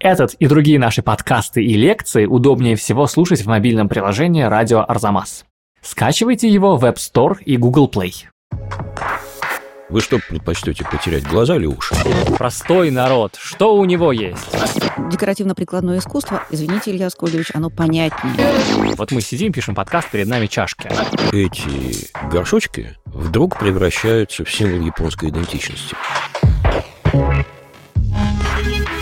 Этот и другие наши подкасты и лекции удобнее всего слушать в мобильном приложении «Радио Арзамас». Скачивайте его в App Store и Google Play. Вы что предпочтете, потерять глаза или уши? Простой народ, что у него есть? Декоративно-прикладное искусство, извините, Илья Аскольдович, оно понятнее. Вот мы сидим, пишем подкаст, перед нами чашки. Эти горшочки вдруг превращаются в символ японской идентичности.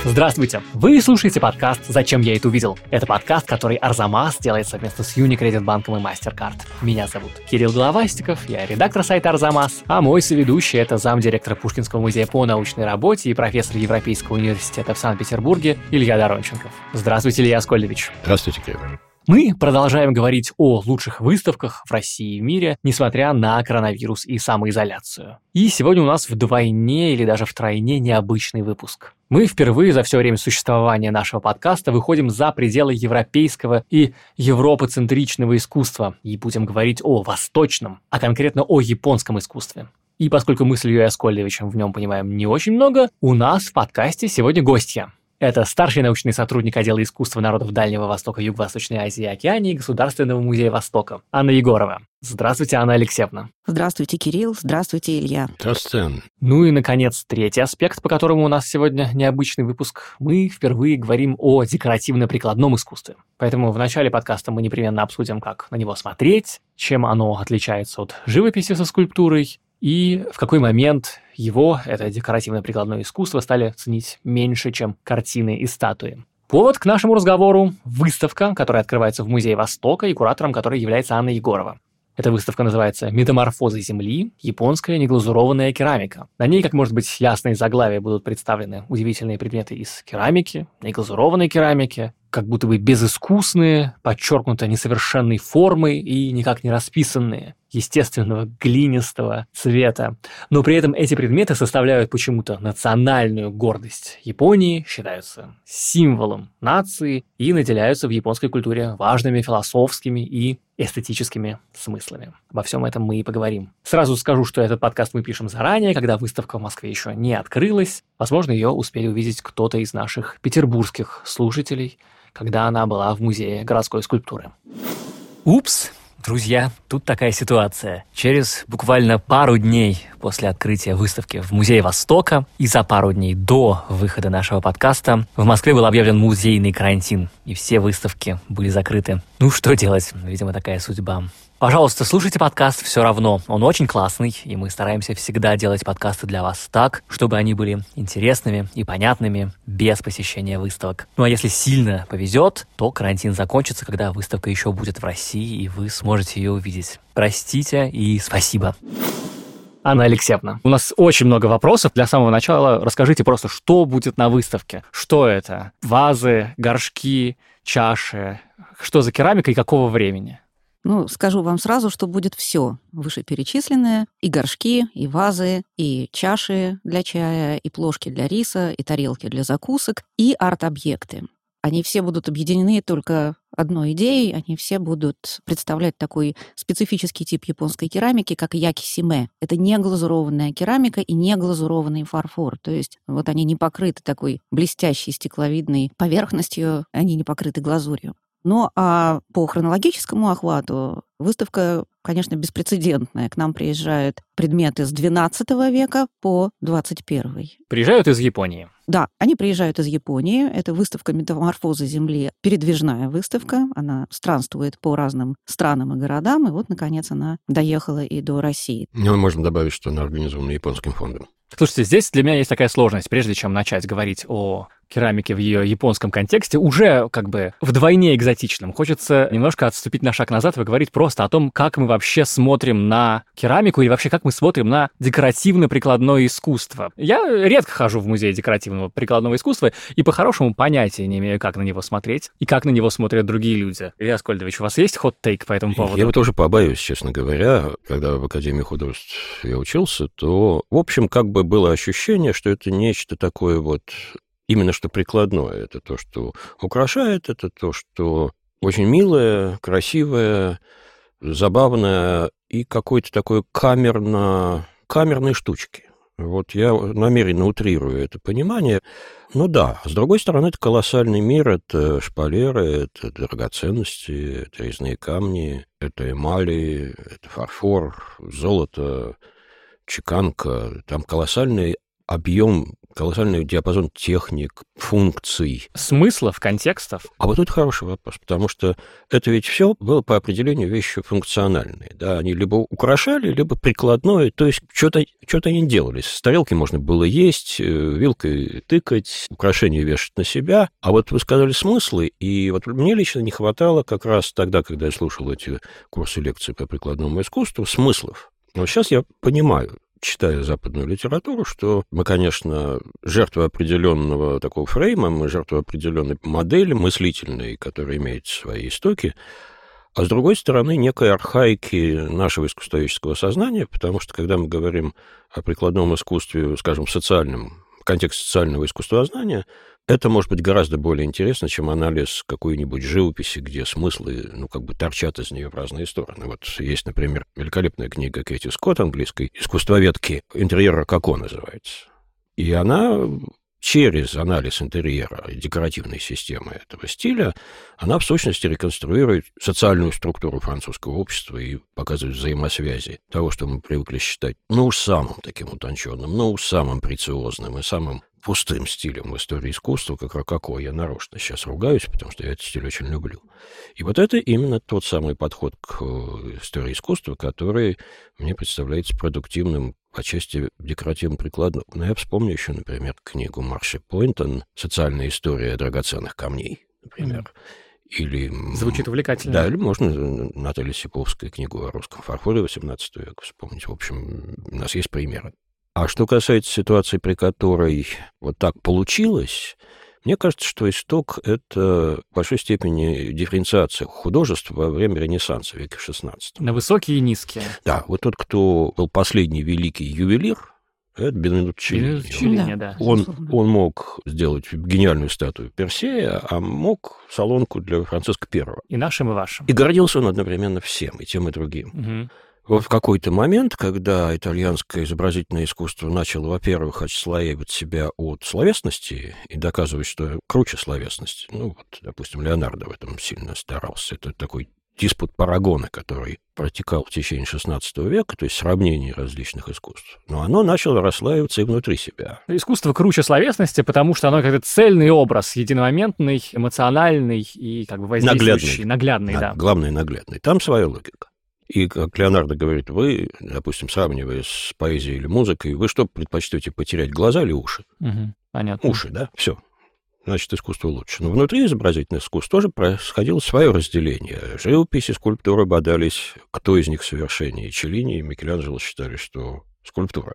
Здравствуйте! Вы слушаете подкаст «Зачем я это увидел?». Это подкаст, который Арзамас делает совместно с Unicredit банком и MasterCard. Меня зовут Кирилл Головастиков, я редактор сайта Арзамас, а мой соведущий – это замдиректора Пушкинского музея по научной работе и профессор Европейского университета в Санкт-Петербурге Илья Доронченков. Здравствуйте, Илья Аскольдович. Здравствуйте, Кирилл. Мы продолжаем говорить о лучших выставках в России и мире, несмотря на коронавирус и самоизоляцию. И сегодня у нас вдвойне или даже втройне необычный выпуск. Мы впервые за все время существования нашего подкаста выходим за пределы европейского и европоцентричного искусства и будем говорить о восточном, а конкретно о японском искусстве. И поскольку мы с Ильей Аскольдовичем в нем понимаем не очень много, у нас в подкасте сегодня гостья. Это старший научный сотрудник отдела искусства народов Дальнего Востока, Юго-Восточной Азии и Океании Государственного музея Востока Анна Егорова. Здравствуйте, Анна Алексеевна. Здравствуйте, Кирилл. Здравствуйте, Илья. Здравствуйте. Ну и, наконец, третий аспект, по которому у нас сегодня необычный выпуск. Мы впервые говорим о декоративно-прикладном искусстве. Поэтому в начале подкаста мы непременно обсудим, как на него смотреть, чем оно отличается от живописи со скульптурой, и в какой момент его, это декоративно-прикладное искусство, стали ценить меньше, чем картины и статуи. Повод к нашему разговору – выставка, которая открывается в Музее Востока и куратором которой является Анна Егорова. Эта выставка называется «Метаморфозы Земли. Японская неглазурованная керамика». На ней, как может быть ясно из заглавия, будут представлены удивительные предметы из керамики, неглазурованной керамики, как будто бы безыскусные, подчеркнуто несовершенной формы и никак не расписанные, естественного глинистого цвета. Но при этом эти предметы составляют почему-то национальную гордость Японии, считаются символом нации и наделяются в японской культуре важными философскими и эстетическими смыслами. Обо всем этом мы и поговорим. Сразу скажу, что этот подкаст мы пишем заранее, когда выставка в Москве еще не открылась. Возможно, ее успели увидеть кто-то из наших петербургских слушателей – когда она была в музее городской скульптуры. Упс, Друзья, тут такая ситуация. Через буквально пару дней после открытия выставки в Музее Востока и за пару дней до выхода нашего подкаста в Москве был объявлен музейный карантин, и все выставки были закрыты. Ну, что делать? Видимо, такая судьба. Пожалуйста, слушайте подкаст все равно. Он очень классный, и мы стараемся всегда делать подкасты для вас так, чтобы они были интересными и понятными без посещения выставок. Ну а если сильно повезет, то карантин закончится, когда выставка еще будет в России, и вы сможете ее увидеть. Простите и спасибо. Анна Алексеевна, у нас очень много вопросов. Для самого начала расскажите просто, что будет на выставке. Что это? Вазы, горшки, чаши? Что за керамика и какого времени? Ну, скажу вам сразу, что будет все вышеперечисленное. И горшки, и вазы, и чаши для чая, и плошки для риса, и тарелки для закусок, и арт-объекты. Они все будут объединены только одной идеей, они все будут представлять такой специфический тип японской керамики, как якисиме. Это не глазурованная керамика и не глазурованный фарфор. То есть вот они не покрыты такой блестящей стекловидной поверхностью, они не покрыты глазурью. Ну а по хронологическому охвату выставка, конечно, беспрецедентная. К нам приезжают предметы с XII века по 21. Приезжают из Японии? Да, они приезжают из Японии. Это выставка «Метаморфозы Земли», передвижная выставка. Она странствует по разным странам и городам. И вот, наконец, она доехала и до России. Ну, мы можем добавить, что она организована японским фондом. Слушайте, здесь для меня есть такая сложность. Прежде чем начать говорить о керамики в ее японском контексте уже как бы вдвойне экзотичным. Хочется немножко отступить на шаг назад и говорить просто о том, как мы вообще смотрим на керамику или вообще как мы смотрим на декоративно-прикладное искусство. Я редко хожу в музей декоративного прикладного искусства и по-хорошему понятия не имею, как на него смотреть и как на него смотрят другие люди. Илья Аскольдович, у вас есть хот-тейк по этому поводу? Я вот тоже побоюсь, честно говоря. Когда в Академии художеств я учился, то, в общем, как бы было ощущение, что это нечто такое вот именно что прикладное. Это то, что украшает, это то, что очень милое, красивое, забавное и какой-то такой камерно, камерной штучки. Вот я намеренно утрирую это понимание. Ну да, с другой стороны, это колоссальный мир, это шпалеры, это драгоценности, это резные камни, это эмали, это фарфор, золото, чеканка. Там колоссальный объем колоссальный диапазон техник, функций. Смыслов, контекстов? А вот это хороший вопрос, потому что это ведь все было по определению вещи функциональные. Да? Они либо украшали, либо прикладное, то есть что-то что они делали. С тарелки можно было есть, э, вилкой тыкать, украшения вешать на себя. А вот вы сказали смыслы, и вот мне лично не хватало как раз тогда, когда я слушал эти курсы лекций по прикладному искусству, смыслов. Но сейчас я понимаю, читая западную литературу, что мы, конечно, жертвы определенного такого фрейма, мы жертвы определенной модели мыслительной, которая имеет свои истоки, а с другой стороны, некой архаики нашего искусствоведческого сознания, потому что когда мы говорим о прикладном искусстве, скажем, социальном, в контексте социального искусствознания, это может быть гораздо более интересно, чем анализ какой-нибудь живописи, где смыслы, ну, как бы торчат из нее в разные стороны. Вот есть, например, великолепная книга Кэти Скотт, английской искусствоведки, «Интерьер Рококо» называется. И она через анализ интерьера и декоративной системы этого стиля, она в сущности реконструирует социальную структуру французского общества и показывает взаимосвязи того, что мы привыкли считать, ну самым таким утонченным, ну самым прециозным и самым пустым стилем в истории искусства, как рококо. Я нарочно сейчас ругаюсь, потому что я этот стиль очень люблю. И вот это именно тот самый подход к э, истории искусства, который мне представляется продуктивным по части декоративно прикладным. Но я вспомню еще, например, книгу Марши Пойнтон «Социальная история драгоценных камней», например. Или... Звучит увлекательно. Да, или можно Наталья Сиповская книгу о русском фарфоре XVIII века вспомнить. В общем, у нас есть примеры. А что касается ситуации, при которой вот так получилось, мне кажется, что исток — это в большой степени дифференциация художеств во время Ренессанса века XVI. На высокие и низкие. Да, вот тот, кто был последний великий ювелир, это Бенедикт Челлини. Челлини да. Он, он мог сделать гениальную статую Персея, а мог салонку для Франциска Первого. И нашим, и вашим. И гордился он одновременно всем, и тем, и другим. Угу. Вот в какой-то момент, когда итальянское изобразительное искусство начало, во-первых, отслаивать себя от словесности и доказывать, что круче словесности, ну вот, допустим, Леонардо в этом сильно старался, это такой диспут Парагона, который протекал в течение XVI века, то есть сравнение различных искусств. Но оно начало расслаиваться и внутри себя. Искусство круче словесности, потому что оно как-то цельный образ, единомоментный, эмоциональный и как бы воздействующий. Наглядный, наглядный да. Главное, наглядный. Там своя логика. И, как Леонардо говорит, вы, допустим, сравнивая с поэзией или музыкой, вы что предпочтете, потерять глаза или уши? Угу, понятно. Уши, да? Все. Значит, искусство лучше. Но внутри изобразительного искусства тоже происходило свое разделение. Живопись и скульптура бодались, кто из них совершеннее. Челлини и Микеланджело считали, что скульптура.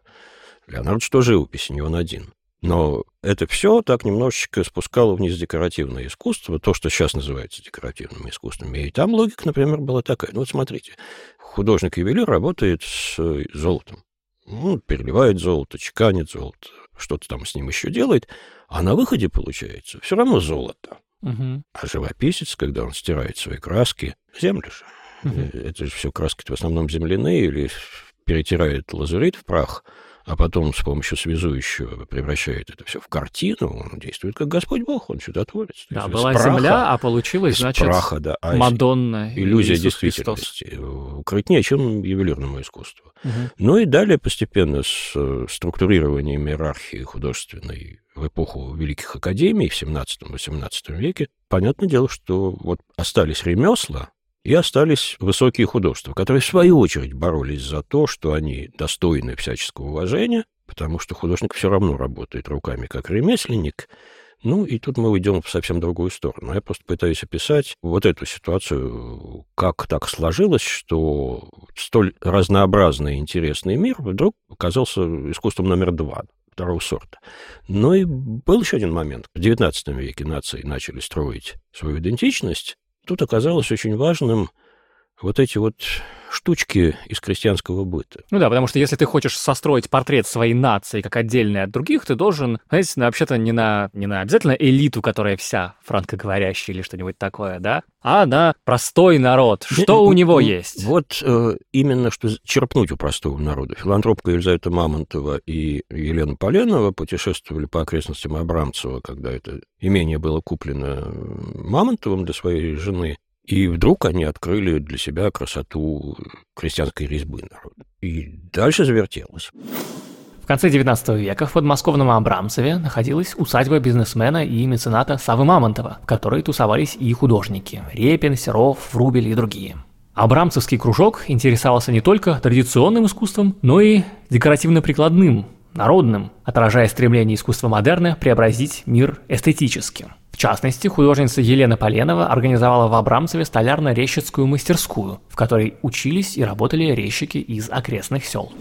Леонардо, что живопись, не он один. Но это все так немножечко спускало вниз декоративное искусство, то, что сейчас называется декоративным искусством. И там логика, например, была такая. Ну вот смотрите, художник-ювелир работает с э, золотом. Он переливает золото, чеканит золото, что-то там с ним еще делает, а на выходе получается все равно золото. Угу. А живописец, когда он стирает свои краски, землю же, угу. это же все краски в основном земляные или перетирает лазурит в прах – а потом с помощью связующего превращает это все в картину, он действует как Господь Бог, он чудотворец. Да, была праха, земля, а получилась, значит, праха, да, а Мадонна. Иллюзия Иисус действительности. Христос. Укрытнее, чем ювелирному искусству. Угу. Ну и далее постепенно с э, структурированием иерархии художественной в эпоху великих академий в 17-18 веке, понятное дело, что вот остались ремесла, и остались высокие художества, которые, в свою очередь, боролись за то, что они достойны всяческого уважения, потому что художник все равно работает руками как ремесленник. Ну, и тут мы уйдем в совсем другую сторону. Я просто пытаюсь описать вот эту ситуацию, как так сложилось, что столь разнообразный и интересный мир вдруг оказался искусством номер два второго сорта. Но и был еще один момент. В XIX веке нации начали строить свою идентичность, Тут оказалось очень важным вот эти вот штучки из крестьянского быта. Ну да, потому что если ты хочешь состроить портрет своей нации как отдельный от других, ты должен, знаете, ну, вообще-то не на, не на обязательно элиту, которая вся франкоговорящая или что-нибудь такое, да, а на простой народ. Что у него есть? Вот э, именно что черпнуть у простого народа. Филантропка Елизавета Мамонтова и Елена Поленова путешествовали по окрестностям Абрамцева, когда это имение было куплено Мамонтовым для своей жены. И вдруг они открыли для себя красоту крестьянской резьбы народа. И дальше завертелось. В конце XIX века в подмосковном Абрамцеве находилась усадьба бизнесмена и мецената Савы Мамонтова, в которой тусовались и художники – Репин, Серов, Врубель и другие. Абрамцевский кружок интересовался не только традиционным искусством, но и декоративно-прикладным, народным, отражая стремление искусства модерна преобразить мир эстетически – в частности, художница Елена Поленова организовала в Абрамцеве столярно-резчицкую мастерскую, в которой учились и работали резчики из окрестных сел.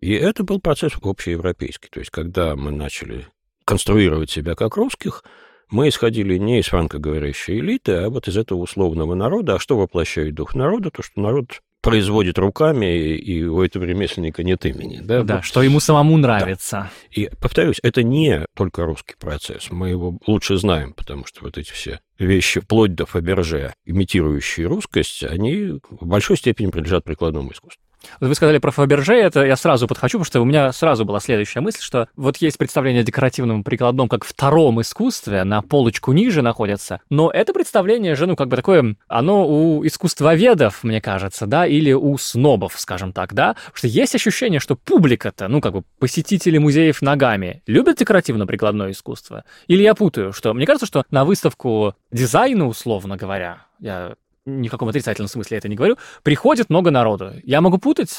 И это был процесс общеевропейский. То есть, когда мы начали конструировать себя как русских, мы исходили не из франкоговорящей элиты, а вот из этого условного народа. А что воплощает дух народа? То, что народ производит руками, и у этого ремесленника нет имени. Да, да вот. что ему самому нравится. Да. И, повторюсь, это не только русский процесс. Мы его лучше знаем, потому что вот эти все вещи, вплоть до Фаберже, имитирующие русскость, они в большой степени принадлежат прикладному искусству. Вы сказали про Фаберже, это я сразу подхочу, потому что у меня сразу была следующая мысль, что вот есть представление о декоративном прикладном как втором искусстве, на полочку ниже находится, но это представление же, ну, как бы такое, оно у искусствоведов, мне кажется, да, или у снобов, скажем так, да, потому что есть ощущение, что публика-то, ну, как бы посетители музеев ногами любят декоративно-прикладное искусство? Или я путаю, что мне кажется, что на выставку дизайна, условно говоря, я ни в каком отрицательном смысле это не говорю, приходит много народу. Я могу путать?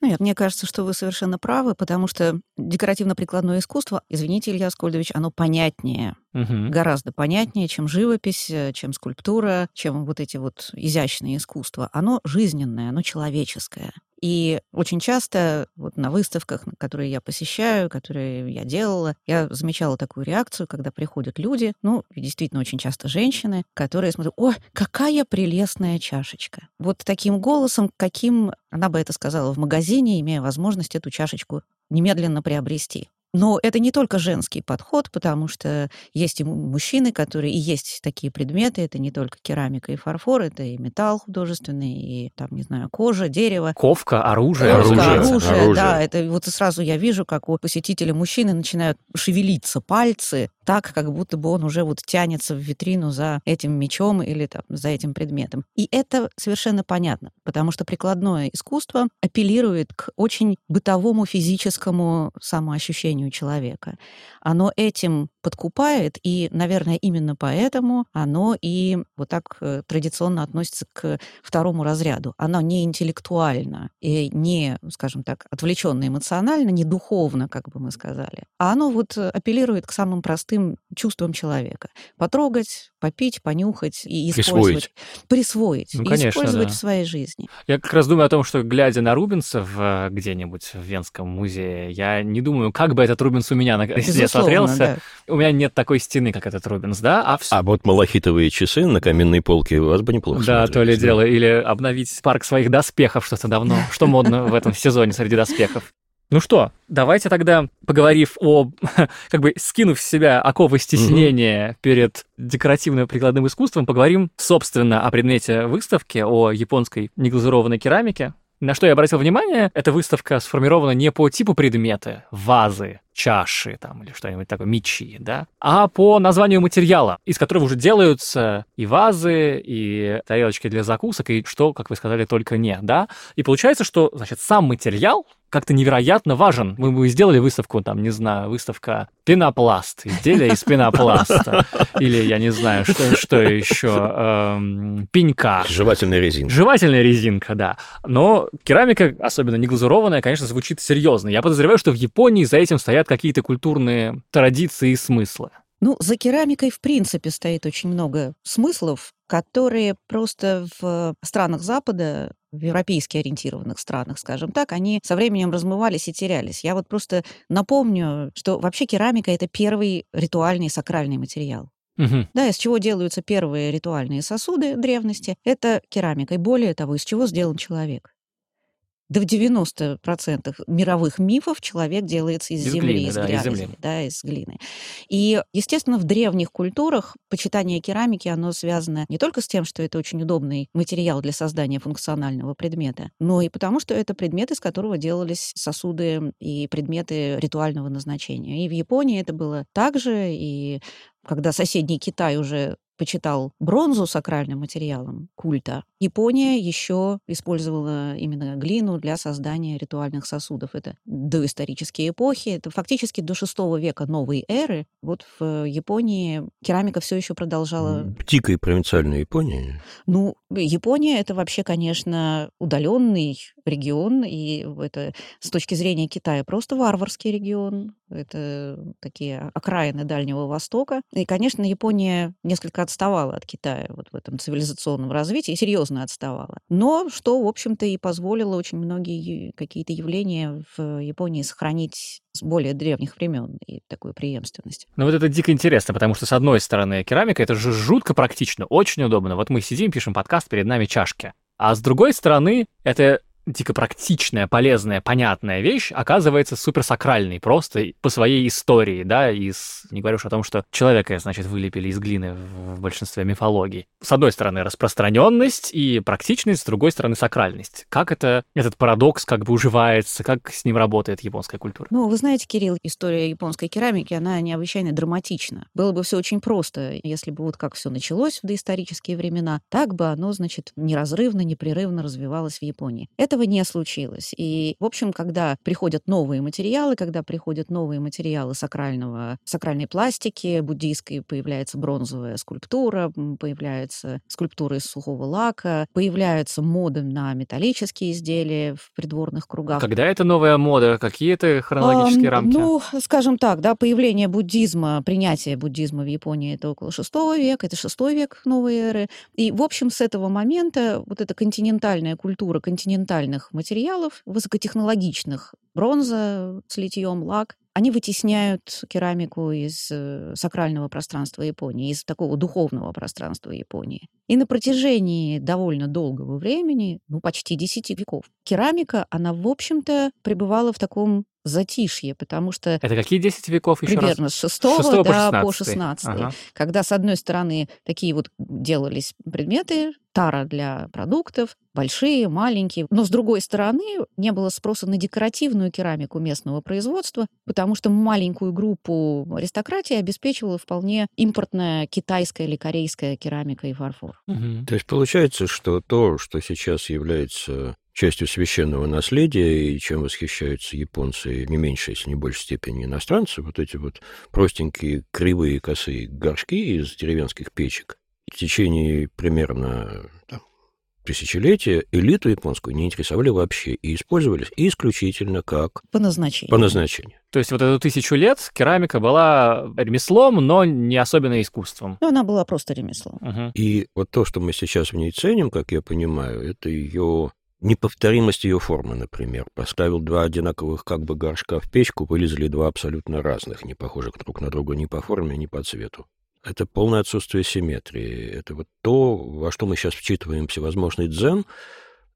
Нет, мне кажется, что вы совершенно правы, потому что декоративно-прикладное искусство, извините, Илья Скольдович, оно понятнее, угу. гораздо понятнее, чем живопись, э, чем скульптура, чем вот эти вот изящные искусства. Оно жизненное, оно человеческое. И очень часто вот на выставках, которые я посещаю, которые я делала, я замечала такую реакцию, когда приходят люди, ну, действительно очень часто женщины, которые смотрят, о, какая прелестная чашечка. Вот таким голосом, каким она бы это сказала в магазине, имея возможность эту чашечку немедленно приобрести. Но это не только женский подход, потому что есть и мужчины, которые и есть такие предметы. Это не только керамика и фарфор, это и металл художественный, и там, не знаю, кожа, дерево. Ковка, оружие. Ковка, оружие, оружие, да. Это вот сразу я вижу, как у посетителя мужчины начинают шевелиться пальцы, так, как будто бы он уже вот тянется в витрину за этим мечом или там, за этим предметом. И это совершенно понятно, потому что прикладное искусство апеллирует к очень бытовому физическому самоощущению человека. Оно этим подкупает, и, наверное, именно поэтому оно и вот так э, традиционно относится к второму разряду. Оно не интеллектуально и не, скажем так, отвлеченно эмоционально, не духовно, как бы мы сказали, а оно вот апеллирует к самым простым чувствам человека. Потрогать, попить, понюхать и использовать. Присвоить. Присвоить. Ну, конечно, использовать да. в своей жизни. Я как раз думаю о том, что, глядя на Рубинса в, где-нибудь в Венском музее, я не думаю, как бы этот Рубинс у меня на смотрелся. Да. У меня нет такой стены, как этот Рубинс, да? А, в... а вот малахитовые часы на каменной полке у вас бы неплохо Да, то ли дело. Или обновить парк своих доспехов, что-то давно. Что модно в этом сезоне среди доспехов. Ну что, давайте тогда, поговорив о, как бы скинув с себя оковы стеснения угу. перед декоративно-прикладным искусством, поговорим, собственно, о предмете выставки, о японской неглазурованной керамике. На что я обратил внимание, эта выставка сформирована не по типу предмета, вазы, чаши там или что-нибудь такое, мечи, да, а по названию материала, из которого уже делаются и вазы, и тарелочки для закусок, и что, как вы сказали, только не, да. И получается, что, значит, сам материал как-то невероятно важен. Мы бы сделали выставку, там, не знаю, выставка пенопласт, изделие из пенопласта, или, я не знаю, что, что еще, эм, пенька. Жевательная резинка. Жевательная резинка, да. Но керамика, особенно не глазурованная, конечно, звучит серьезно. Я подозреваю, что в Японии за этим стоят какие-то культурные традиции и смыслы. Ну, за керамикой, в принципе, стоит очень много смыслов, которые просто в странах Запада, в европейски ориентированных странах, скажем так, они со временем размывались и терялись. Я вот просто напомню, что вообще керамика — это первый ритуальный сакральный материал. Мгм. Да, из чего делаются первые ритуальные сосуды древности? Это керамика. И более того, из чего сделан человек? Да в 90% мировых мифов человек делается из, Из земли, глины, из да, из грязи, земли. да, из глины. И, естественно, в древних культурах почитание керамики, оно связано не только с тем, что это очень удобный материал для создания функционального предмета, но и потому, что это предмет, из которого делались сосуды и предметы ритуального назначения. И в Японии это было так же, и когда соседний Китай уже почитал бронзу сакральным материалом культа, Япония еще использовала именно глину для создания ритуальных сосудов. Это доисторические эпохи, это фактически до VI века новой эры. Вот в Японии керамика все еще продолжала В дикой провинциальной Японии. ну, Япония это вообще, конечно, удаленный регион, и это с точки зрения Китая просто варварский регион. Это такие окраины Дальнего Востока. И, конечно, Япония несколько отставала от Китая вот в этом цивилизационном развитии, серьезно отставала. Но что, в общем-то, и позволило очень многие какие-то явления в Японии сохранить с более древних времен и такую преемственность. Ну вот это дико интересно, потому что, с одной стороны, керамика — это же жутко практично, очень удобно. Вот мы сидим, пишем подкаст, перед нами чашки. А с другой стороны, это дико практичная, полезная, понятная вещь оказывается суперсакральной просто по своей истории, да, и с- не говорю уж о том, что человека, значит, вылепили из глины в большинстве мифологий. С одной стороны, распространенность и практичность, с другой стороны, сакральность. Как это, этот парадокс как бы уживается, как с ним работает японская культура? Ну, вы знаете, Кирилл, история японской керамики, она необычайно драматична. Было бы все очень просто, если бы вот как все началось в доисторические времена, так бы оно, значит, неразрывно, непрерывно развивалось в Японии. Этого не случилось. И, в общем, когда приходят новые материалы, когда приходят новые материалы сакрального, сакральной пластики, буддийской, появляется бронзовая скульптура, м, появляется скульптура из сухого лака, появляются моды на металлические изделия в придворных кругах. Когда это новая мода? Какие это хронологические Ам, рамки? Ну, скажем так, да, появление буддизма, принятие буддизма в Японии это около VI века, это VI век новой эры. И, в общем, с этого момента вот эта континентальная культура континентальных материалов, высокотехнологичных, бронза с литьем, лак, они вытесняют керамику из э, сакрального пространства Японии, из такого духовного пространства Японии. И на протяжении довольно долгого времени, ну, почти 10 веков, керамика, она, в общем-то, пребывала в таком затишье, потому что Это какие 10 веков еще раз? примерно с 6, шестого по да, по 16. 16 Ага. когда, с одной стороны, такие вот делались предметы, тара для продуктов, большие, маленькие, но, с другой стороны, не было спроса на декоративную керамику местного производства, потому что маленькую группу аристократии обеспечивала вполне импортная китайская или корейская керамика и фарфор. Мгм. То есть получается, что то, что сейчас является частью священного наследия, и чем восхищаются японцы не меньшей, если не большей степени иностранцы, вот эти вот простенькие кривые косые горшки из деревенских печек, в течение примерно там, тысячелетия элиту японскую не интересовали вообще и использовались исключительно как По назначению. по назначению. То есть вот эту тысячу лет керамика была ремеслом, но не особенно искусством. Но она была просто ремеслом. Мгм. И вот то, что мы сейчас в ней ценим, как я понимаю, это ее неповторимость ее формы, например. Поставил два одинаковых как бы горшка в печку, вылезли два абсолютно разных, не похожих друг на друга ни по форме, ни по цвету. Это полное отсутствие симметрии. Это вот то, во что мы сейчас вчитываем всевозможный дзен,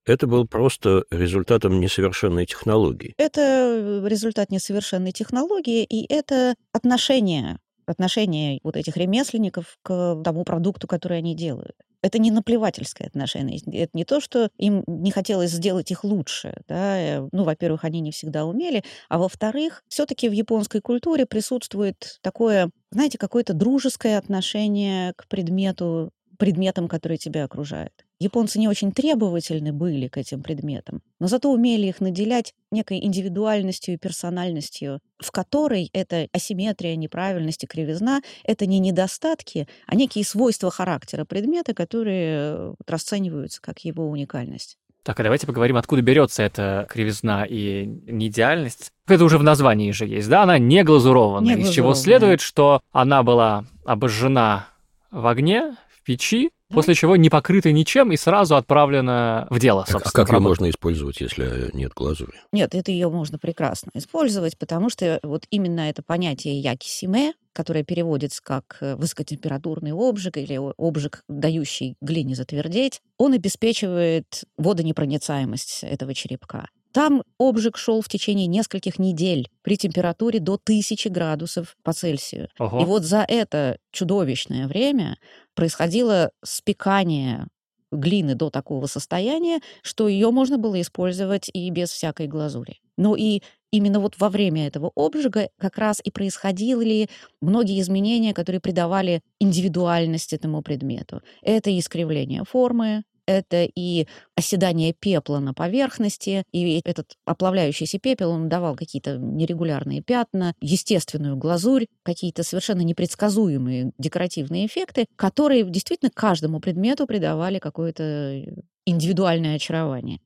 это был просто результатом несовершенной технологии. Это результат несовершенной технологии, и это отношение, отношение вот этих ремесленников к тому продукту, который они делают. Это не наплевательское отношение. Это не то, что им не хотелось сделать их лучше. Да? э, Ну, во-первых, они не всегда умели, а во-вторых, все-таки в японской культуре присутствует такое, знаете, какое-то дружеское отношение к предмету, предметам, которые тебя окружают. Японцы не очень требовательны были к этим предметам, но зато умели их наделять некой индивидуальностью и персональностью, в которой эта асимметрия, неправильность и кривизна — это не недостатки, а некие свойства характера предмета, которые расцениваются как его уникальность. Так, а давайте поговорим, откуда берется эта кривизна и неидеальность. Это уже в названии же есть, да? Она не глазурованная, Не из чего глазурованная. следует, что она была обожжена в огне, печи, после чего не покрыто ничем и сразу отправлено в дело, собственно. А как ее можно использовать, если нет глазури? Нет, это ее можно прекрасно использовать, потому что вот именно это понятие якисиме, которое переводится как э, высокотемпературный обжиг или обжиг, дающий глине затвердеть, он обеспечивает водонепроницаемость этого черепка. Там обжиг шел в течение нескольких недель при температуре до 1000 градусов по Цельсию. Ого. И вот за это чудовищное время происходило спекание глины до такого состояния, что ее можно было использовать и без всякой глазури. Но и именно вот во время этого обжига как раз и происходили многие изменения, которые придавали индивидуальность этому предмету. Это искривление формы, это и оседание пепла на поверхности, и этот оплавляющийся пепел, он давал какие-то нерегулярные пятна, естественную глазурь, какие-то совершенно непредсказуемые декоративные эффекты, которые действительно каждому предмету придавали какое-то индивидуальное очарование.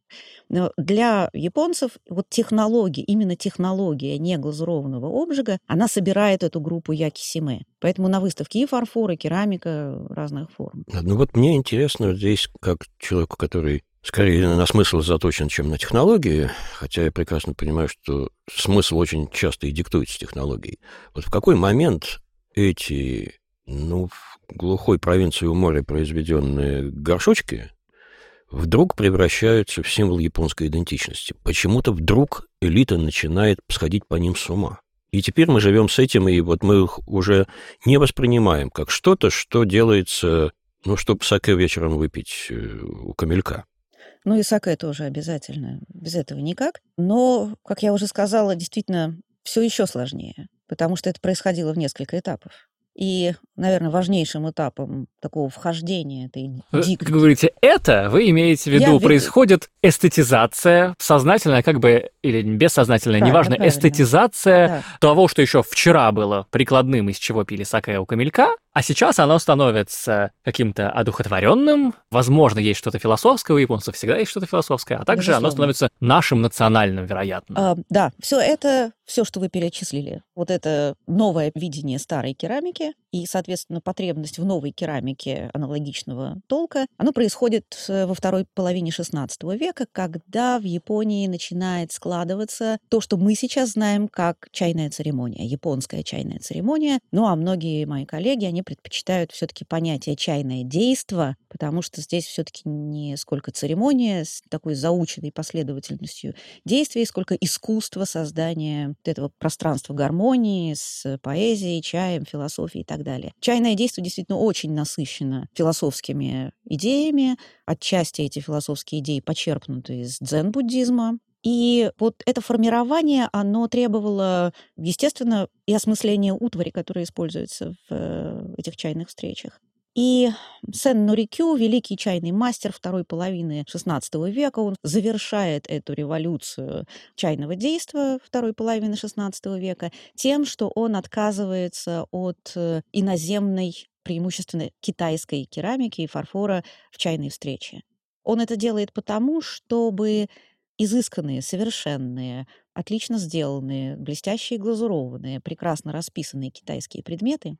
Но для японцев вот технология, именно технология неглазурованного обжига, она собирает эту группу якисиме. Поэтому на выставке и фарфор, и керамика разных форм. Ну вот мне интересно здесь, как человеку, который скорее на смысл заточен, чем на технологии, хотя я прекрасно понимаю, что смысл очень часто и диктуется технологией. Вот в какой момент эти, ну, в глухой провинции у моря произведенные горшочки вдруг превращаются в символ японской идентичности. Почему-то вдруг элита начинает сходить по ним с ума. И теперь мы живем с этим, и вот мы их уже не воспринимаем как что-то, что делается, ну, чтобы саке вечером выпить э, у камелька. Ну и саке тоже обязательно. Без этого никак. Но, как я уже сказала, действительно все еще сложнее, потому что это происходило в несколько этапов. И, наверное, важнейшим этапом такого вхождения этой дикой... Как говорите, это, вы имеете в виду, Я происходит эстетизация, сознательная как бы, или бессознательная, правильно, неважно, правильно. эстетизация да. того, что еще вчера было прикладным, из чего пили саке у камелька, а сейчас оно становится каким-то одухотворенным. Возможно, есть что-то философское, у японцев всегда есть что-то философское, а также Безусловно. оно становится нашим национальным, вероятно. А, да, все это, все, что вы перечислили, вот это новое видение старой керамики и, соответственно, потребность в новой керамике аналогичного толка, оно происходит э, во второй половине XVI века, когда в Японии начинает складываться то, что мы сейчас знаем как чайная церемония, японская чайная церемония. Ну а многие мои коллеги, они предпочитают все-таки понятие чайное действо, потому что здесь все-таки не сколько церемония с такой заученной последовательностью действий, сколько искусство создания этого пространства гармонии с поэзией, чаем, философией и так далее. Чайное действо действительно очень насыщено философскими идеями. Отчасти эти философские идеи почерпнуты из дзен-буддизма, и вот это формирование, оно требовало, естественно, и осмысления утвари, которая используется в э, этих чайных встречах. И Сен Норикю, великий чайный мастер второй половины XVI века, он завершает эту революцию чайного действия второй половины XVI века тем, что он отказывается от э, иноземной, преимущественно китайской керамики и фарфора в чайной встрече. Он это делает потому, чтобы изысканные, совершенные, отлично сделанные, блестящие глазурованные, прекрасно расписанные китайские предметы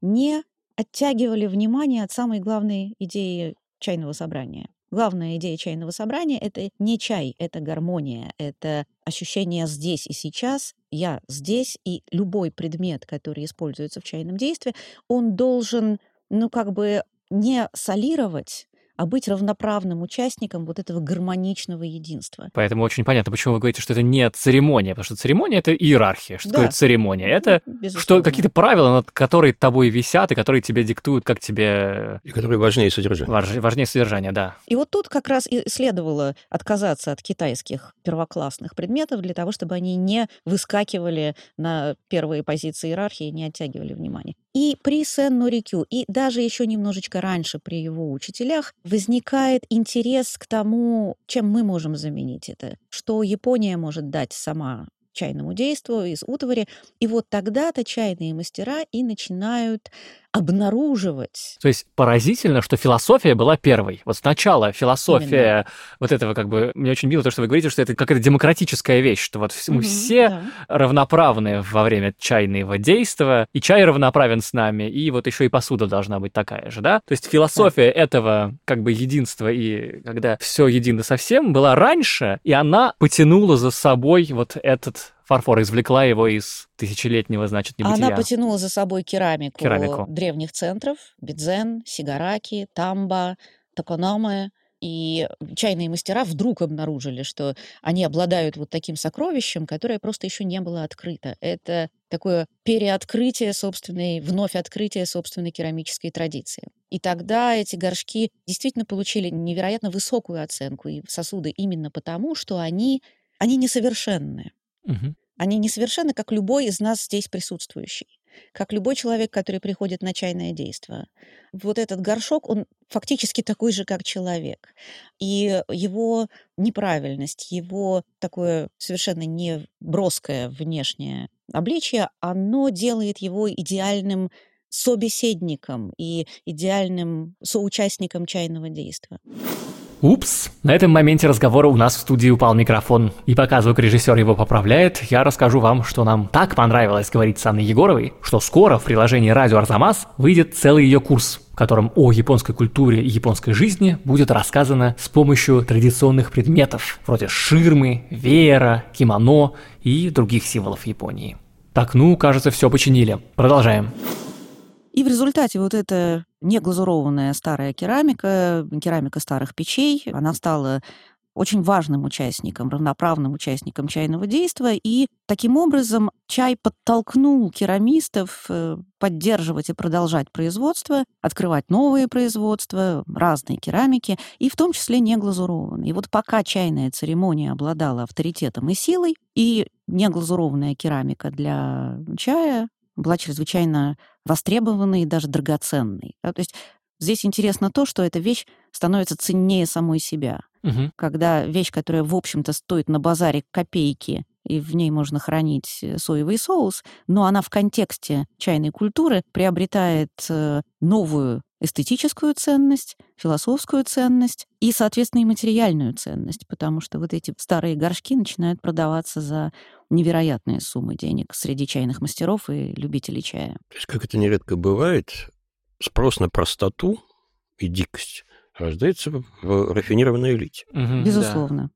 не оттягивали внимание от самой главной идеи чайного собрания. Главная идея чайного собрания — это не чай, это гармония, это ощущение здесь и сейчас, я здесь, и любой предмет, который используется в чайном действии, он должен, ну, как бы не солировать а быть равноправным участником вот этого гармоничного единства. Поэтому очень понятно, почему вы говорите, что это не церемония, потому что церемония — это иерархия. Что да. такое церемония? Это что какие-то правила, над которые тобой висят и которые тебе диктуют, как тебе... И которые важнее содержания. Важ... Важнее содержания, да. И вот тут как раз и следовало отказаться от китайских первоклассных предметов для того, чтобы они не выскакивали на первые позиции иерархии и не оттягивали внимание. И при Сен-Норикю, и даже еще немножечко раньше при его учителях возникает интерес к тому, чем мы можем заменить это, что Япония может дать сама чайному действию из утвари. И вот тогда-то чайные мастера и начинают обнаруживать. То есть поразительно, что философия была первой. Вот сначала философия Именно. вот этого как бы... Мне очень мило то, что вы говорите, что это какая-то демократическая вещь, что вот мы угу, все да. равноправны во время чайного действия, и чай равноправен с нами, и вот еще и посуда должна быть такая же, да? То есть философия да. этого как бы единства и когда все едино совсем была раньше, и она потянула за собой вот этот фарфор, извлекла его из тысячелетнего, значит, небытия. Она потянула за собой керамику, керамику. древних центров, Бидзен, Сигараки, Тамба, Токономы. И чайные мастера вдруг обнаружили, что они обладают вот таким сокровищем, которое просто еще не было открыто. Это такое переоткрытие собственной, вновь открытие собственной керамической традиции. И тогда эти горшки действительно получили невероятно высокую оценку и сосуды именно потому, что они, они несовершенны. Угу. Они несовершенны, как любой из нас здесь присутствующий как любой человек, который приходит на чайное действие. Вот этот горшок, он фактически такой же, как человек. И его неправильность, его такое совершенно не броское внешнее обличие, оно делает его идеальным собеседником и идеальным соучастником чайного действия. Упс, на этом моменте разговора у нас в студии упал микрофон. И пока звукорежиссер его поправляет, я расскажу вам, что нам так понравилось говорить с Анной Егоровой, что скоро в приложении «Радио Арзамас» выйдет целый ее курс, в котором о японской культуре и японской жизни будет рассказано с помощью традиционных предметов, вроде ширмы, веера, кимоно и других символов Японии. Так, ну, кажется, все починили. Продолжаем. И в результате вот эта неглазурованная старая керамика, керамика старых печей, она стала очень важным участником, равноправным участником чайного действия, и таким образом чай подтолкнул керамистов э, поддерживать и продолжать производство, открывать новые производства, разные керамики, и в том числе неглазурованные. И вот пока чайная церемония обладала авторитетом и силой, и неглазурованная керамика для чая была чрезвычайно востребованной и даже драгоценной. Да? То есть здесь интересно то, что эта вещь становится ценнее самой себя. Угу. Когда вещь, которая, в общем-то, стоит на базаре копейки, и в ней можно хранить э, соевый соус, но она в контексте чайной культуры приобретает э, новую эстетическую ценность, философскую ценность и, соответственно, и материальную ценность, потому что вот эти старые горшки начинают продаваться за невероятные суммы денег среди чайных мастеров и любителей чая. То есть, как это нередко бывает, спрос на простоту и дикость рождается в рафинированной элите. Угу, Безусловно. Да.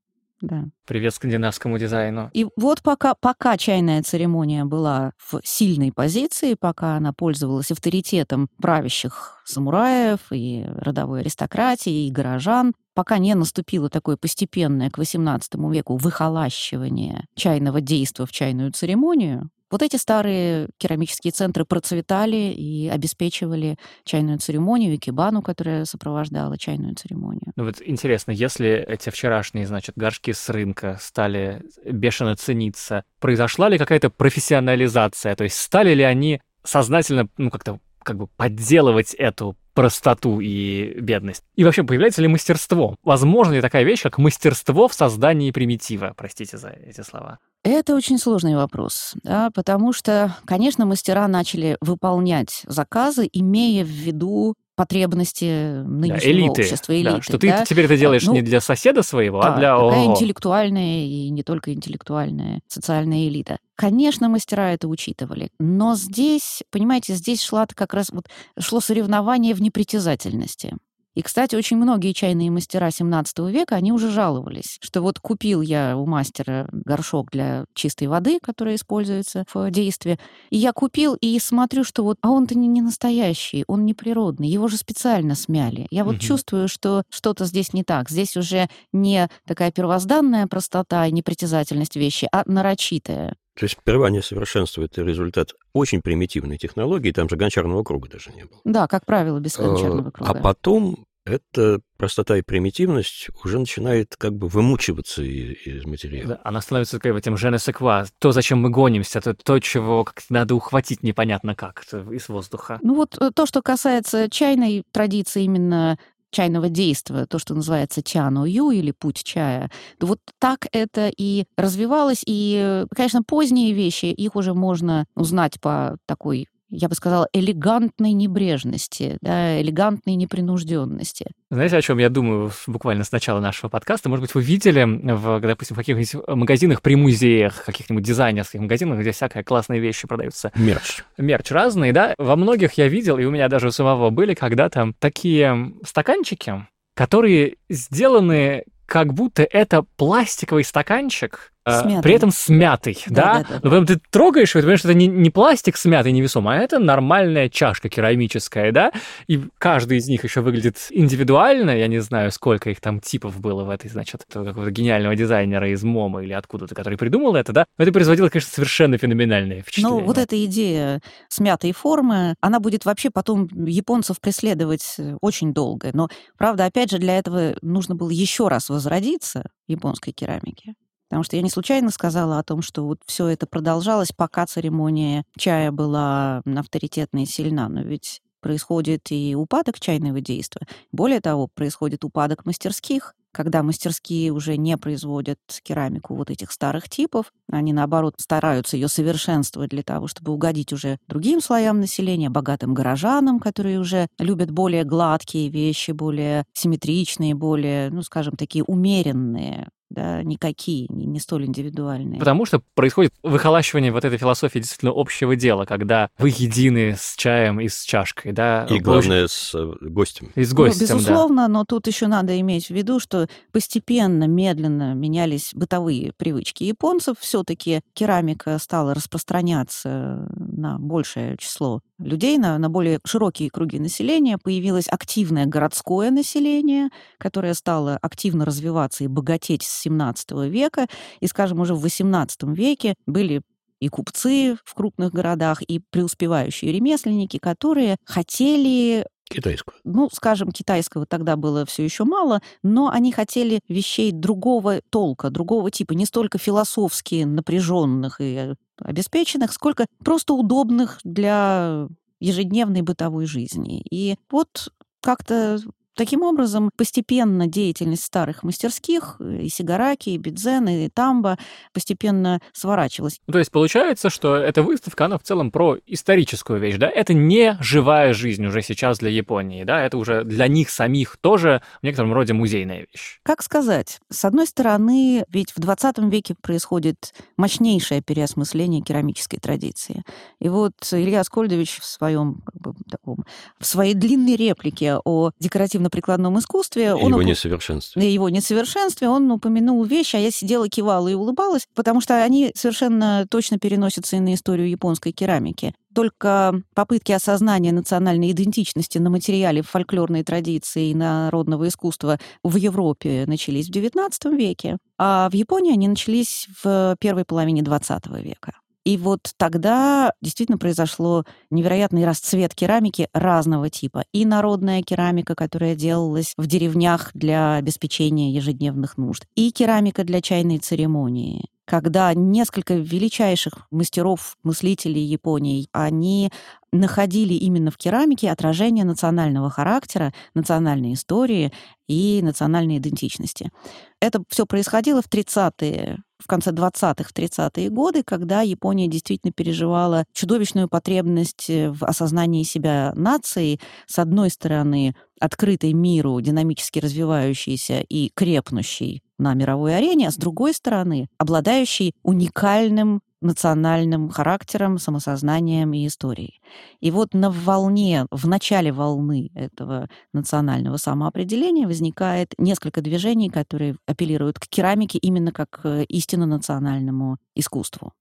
Привет скандинавскому дизайну. И вот пока, пока чайная церемония была в сильной позиции, пока она пользовалась авторитетом правящих самураев и родовой аристократии, и горожан, пока не наступило такое постепенное к XVIII веку выхолащивание чайного действа в чайную церемонию, вот эти старые керамические центры процветали и обеспечивали чайную церемонию, и кибану, которая сопровождала чайную церемонию. Ну вот интересно, если эти вчерашние, значит, горшки с рынка стали бешено цениться, произошла ли какая-то профессионализация? То есть стали ли они сознательно, ну, как-то как бы подделывать эту простоту и бедность? И вообще, появляется ли мастерство? Возможно ли такая вещь, как мастерство в создании примитива? Простите за эти слова. Это очень сложный вопрос, да, потому что, конечно, мастера начали выполнять заказы, имея в виду потребности нынешнего да, элиты, общества, элиты. Да, что ты да? теперь это делаешь ну, не для соседа своего, а да, а для... Такая интеллектуальная и не только интеллектуальная социальная элита. Конечно, мастера это учитывали, но здесь, понимаете, здесь шла как раз вот шло соревнование в непритязательности. И, кстати, очень многие чайные мастера 17 века, они уже жаловались, что вот купил я у мастера горшок для чистой воды, которая используется в действии, и я купил и смотрю, что вот, а он-то не, не настоящий, он не природный, его же специально смяли. Я вот угу. чувствую, что что-то здесь не так. Здесь уже не такая первозданная простота и непритязательность вещи, а нарочитая. То есть прерывание совершенства — это результат очень примитивной технологии, там же гончарного круга даже не было. Да, как правило, без а, гончарного круга. А потом эта простота и примитивность уже начинает как бы вымучиваться из, материала. Да, она становится такой этим женесеква, то, зачем мы гонимся, то, то чего как надо ухватить непонятно как из воздуха. Ну вот э, то, что касается чайной традиции именно чайного действия, то, что называется чану-ю или путь чая. Вот так это и развивалось. И, конечно, поздние вещи, их уже можно узнать по такой я бы сказала, элегантной небрежности, да, элегантной непринужденности. Знаете, о чем я думаю буквально с начала нашего подкаста? Может быть, вы видели, в, допустим, в каких-нибудь магазинах при музеях, каких-нибудь дизайнерских магазинах, где всякие классные вещи продаются. Мерч. Мерч разный, да? Во многих я видел, и у меня даже у самого были когда-то такие стаканчики, которые сделаны как будто это пластиковый стаканчик, Смятый. При этом смятый, да? да? да, да. Но потом ты трогаешь, и ты понимаешь, что это не, не пластик смятый невесомый, а это нормальная чашка керамическая, да? И каждый из них еще выглядит индивидуально. Я не знаю, сколько их там типов было в этой, значит, какого-то гениального дизайнера из МОМа или откуда-то, который придумал это, да? Но это производило, конечно, совершенно феноменальное впечатление. Ну, вот эта идея смятой формы, она будет вообще потом японцев преследовать очень долго. Но, правда, опять же, для этого нужно было еще раз возродиться японской керамике. Потому что я не случайно сказала о том, что вот все это продолжалось, пока церемония чая была авторитетна и сильна. Но ведь происходит и упадок чайного действия. Более того, происходит упадок мастерских, когда мастерские уже не производят керамику вот этих старых типов, они, наоборот, стараются ее совершенствовать для того, чтобы угодить уже другим слоям населения, богатым горожанам, которые уже любят более гладкие вещи, более симметричные, более, ну, скажем, такие умеренные да, никакие, не, не столь индивидуальные. Потому что происходит выхолащивание вот этой философии действительно общего дела, когда вы едины с чаем и с чашкой, да. И главное, с э, гостем. И с гостем, ну, Безусловно, да. но тут еще надо иметь в виду, что постепенно, медленно менялись бытовые привычки японцев. Все-таки керамика стала распространяться на большее число людей, на, на более широкие круги населения. Появилось активное городское население, которое стало активно развиваться и богатеть с XVII века. И, скажем, уже в XVIII веке были и купцы в крупных городах, и преуспевающие ремесленники, которые хотели Китайского. Ну, скажем, китайского тогда было все еще мало, но они хотели вещей другого толка, другого типа, не столько философски напряженных и э, обеспеченных, сколько просто удобных для ежедневной бытовой жизни. И вот как-то Таким образом, постепенно деятельность старых мастерских, и Сигараки, и Бидзен, и Тамба постепенно сворачивалась. То есть получается, что эта выставка, она в целом про историческую вещь, да? Это не живая жизнь уже сейчас для Японии, да? Это уже для них самих тоже в некотором роде музейная вещь. Как сказать? С одной стороны, ведь в 20 веке происходит мощнейшее переосмысление керамической традиции. И вот Илья Скольдович в своем как бы, таком, в своей длинной реплике о декоративном декоративно-прикладном искусстве. И он его уп... несовершенстве. Его несовершенстве. Он упомянул вещи, а я сидела, кивала и улыбалась, потому что они совершенно точно переносятся и на историю японской керамики. Только попытки осознания национальной идентичности на материале фольклорной традиции и народного искусства в Европе начались в XIX веке, а в Японии они начались в первой половине XX века. И вот тогда действительно произошло невероятный расцвет керамики разного типа. И народная керамика, которая делалась в деревнях для обеспечения ежедневных нужд, и керамика для чайной церемонии, когда несколько величайших мастеров, мыслителей Японии, они находили именно в керамике отражение национального характера, национальной истории и национальной идентичности. Это все происходило в 30-е в конце 20-х, в 30-е годы, когда Япония действительно переживала чудовищную потребность в осознании себя нацией, с одной стороны, открытой миру, динамически развивающейся и крепнущей на мировой арене, а с другой стороны, обладающей уникальным национальным характером, самосознанием и историей. И вот на волне, в начале волны этого национального самоопределения возникает несколько движений, которые апеллируют к керамике именно как к истинно национальному искусству.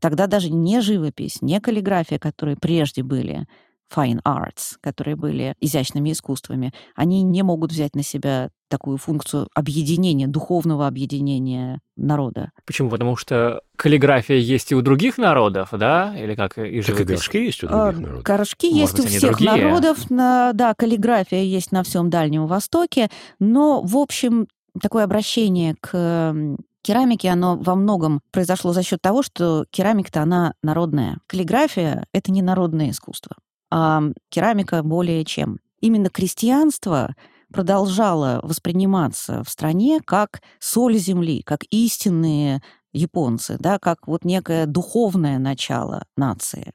Тогда даже не живопись, не каллиграфия, которые прежде были fine arts, которые были изящными искусствами, они не могут взять на себя такую функцию объединения, духовного объединения народа. Почему? Потому что каллиграфия есть и у других народов, да? Или как и живопись? Так и горшки есть у других а, народов. Горшки Может есть быть, у всех другие? народов. На, да, каллиграфия есть на всем Дальнем Востоке. Но, в общем, такое обращение к керамике, оно во многом произошло за счет того, что керамика-то она народная. Каллиграфия — это не народное искусство а керамика более чем. Именно крестьянство продолжало восприниматься в стране как соль земли, как истинные японцы, да, как вот некое духовное начало нации.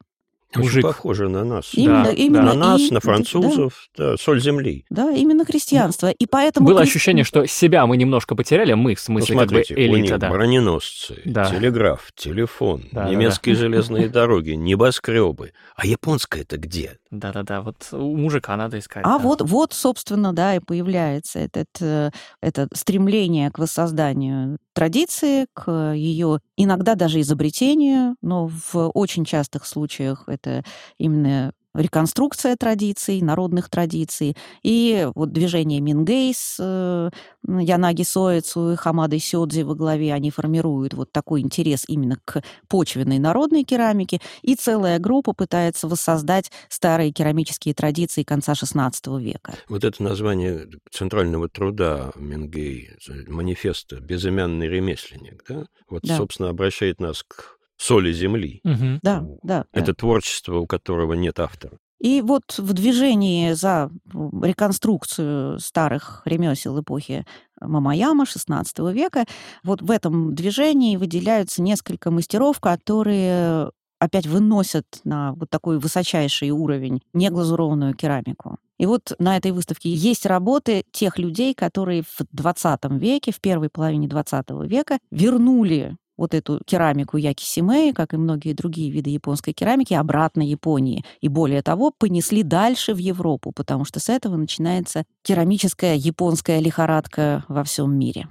Очень Мужик. похоже на нас. Именно, Да, именно. На нас, и- на французов, да, соль земли. Да, именно христианство. И поэтому... Было ощущение, что себя мы немножко потеряли, мы, в Ну, смысле, как бы смотрите, у элита, них да. броненосцы, Да. телеграф, телефон, Да, да, немецкие железные дороги, небоскребы. А японская-то где? Да-да-да, вот у мужика надо искать. А да. вот, вот, собственно, да, и появляется этот, э, это стремление к воссозданию традиции, к ее иногда даже изобретению, но в очень частых случаях это именно реконструкция традиций, народных традиций. И вот движение Мингей с э, Янаги Соэцу и Хамадой Сёдзи во главе, они формируют вот такой интерес именно к почвенной народной керамике. И целая группа пытается воссоздать старые керамические традиции конца XVI века. Вот это название центрального труда Менгей, манифеста «Безымянный ремесленник», да? Вот, Да. собственно, обращает нас к соли земли. Мгм. Да, да. да. Это творчество, у которого нет автора. И вот в движении за реконструкцию старых ремесел эпохи Мамаяма XVI века, вот в этом движении выделяются несколько мастеров, которые опять выносят на вот такой высочайший уровень неглазурованную керамику. И вот на этой выставке есть работы тех людей, которые в 20 веке, в первой половине 20 века вернули вот эту керамику якисимеи, как и многие другие виды японской керамики, обратно Японии. И более того, понесли дальше в Европу, потому что с этого начинается керамическая японская лихорадка во всем мире.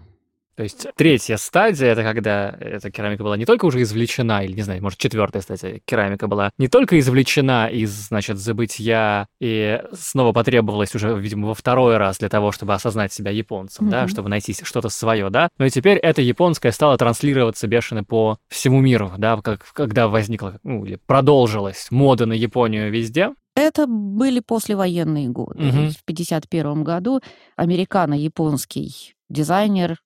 То есть третья стадия это когда эта керамика была не только уже извлечена, или не знаю, может четвертая стадия, керамика была не только извлечена из, значит, забытия и снова потребовалась уже, видимо, во второй раз для того, чтобы осознать себя японцем, да, Мгм. чтобы найти что-то свое, да, но и теперь это японское стало транслироваться бешено по всему миру, да, как, когда возникла, ну, или продолжилась мода на Японию везде, Это были послевоенные годы. Мгм. В 1951 году американо-японский дизайнер,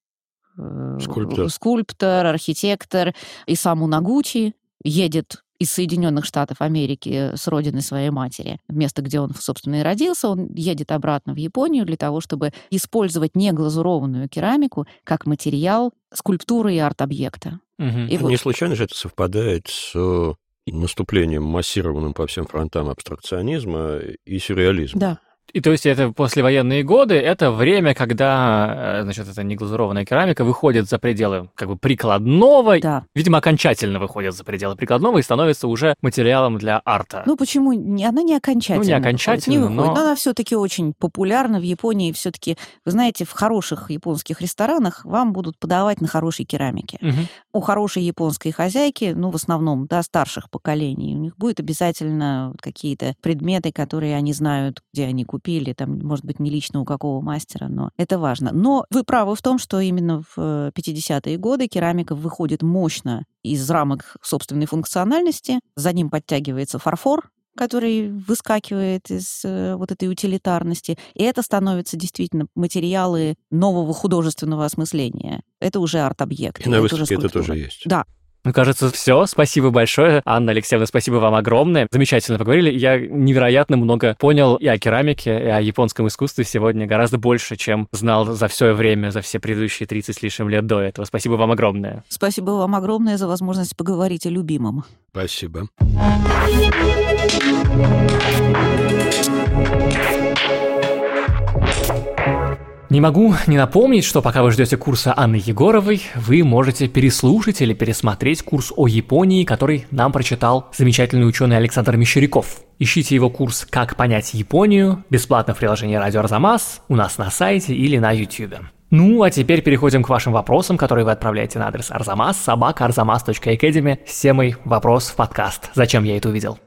Скульптор. скульптор, архитектор Исаму Нагучи едет из Соединенных Штатов Америки с родины своей матери, место, где он, собственно, и родился, он едет обратно в Японию для того, чтобы использовать неглазурованную керамику как материал скульптуры и арт-объекта. Мгм. И вот- Не случайно же это совпадает с э, наступлением массированным по всем фронтам абстракционизма и сюрреализма. Да. И то есть это послевоенные годы, это время, когда, э, значит, эта неглазурованная керамика выходит за пределы как бы прикладного, Да. видимо, окончательно выходит за пределы прикладного и становится уже материалом для арта. Ну почему? Она не окончательно. Ну, не выходит, окончательно, не выходит. но- она все-таки очень популярна в Японии. Все-таки, вы знаете, в хороших японских ресторанах вам будут подавать на хорошей керамике. Мгм. У хорошей японской хозяйки, ну, в основном, да, старших поколений, у них будет обязательно какие-то предметы, которые они знают, где они купили, там, может быть, не лично у какого мастера, но это важно. Но вы правы в том, что именно в э, 50-е годы керамика выходит мощно из рамок собственной функциональности, за ним подтягивается фарфор, который выскакивает из э, вот этой утилитарности, и это становится действительно материалы нового художественного осмысления. Это уже арт-объект. И на выставке это тоже есть. Да, Ну, кажется, все. Спасибо большое. Анна Алексеевна, спасибо вам огромное. Замечательно поговорили. Я невероятно много понял и о керамике, и о японском искусстве сегодня гораздо больше, чем знал за все время, за все предыдущие 30 с лишним лет до этого. Спасибо вам огромное. спасибо вам огромное за возможность поговорить о любимом. Спасибо. Не могу не напомнить, что пока вы ждете курса Анны Егоровой, вы можете переслушать или пересмотреть курс о Японии, который нам прочитал замечательный ученый Александр Мещеряков. Ищите его курс «Как понять Японию» бесплатно в приложении «Радио Арзамас», у нас на сайте или на YouTube. Ну, а теперь переходим к вашим вопросам, которые вы отправляете на адрес арзамас, собака, arzamas.academy с темой «Вопрос в подкаст». Зачем я это увидел?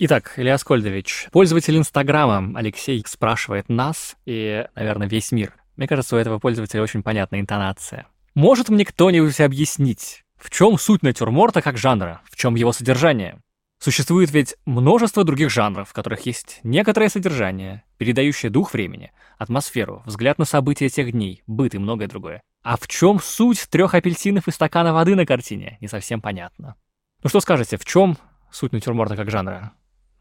Итак, Илья Скольдович, пользователь Инстаграма Алексей спрашивает нас и, наверное, весь мир. Мне кажется, у этого пользователя очень понятная интонация. Может мне кто-нибудь объяснить, в чем суть натюрморта как жанра, в чем его содержание? Существует ведь множество других жанров, в которых есть некоторое содержание, передающее дух времени, атмосферу, взгляд на события тех дней, быт и многое другое. А в чем суть трех апельсинов и стакана воды на картине, не совсем понятно. Ну что скажете, в чем суть натюрморта как жанра?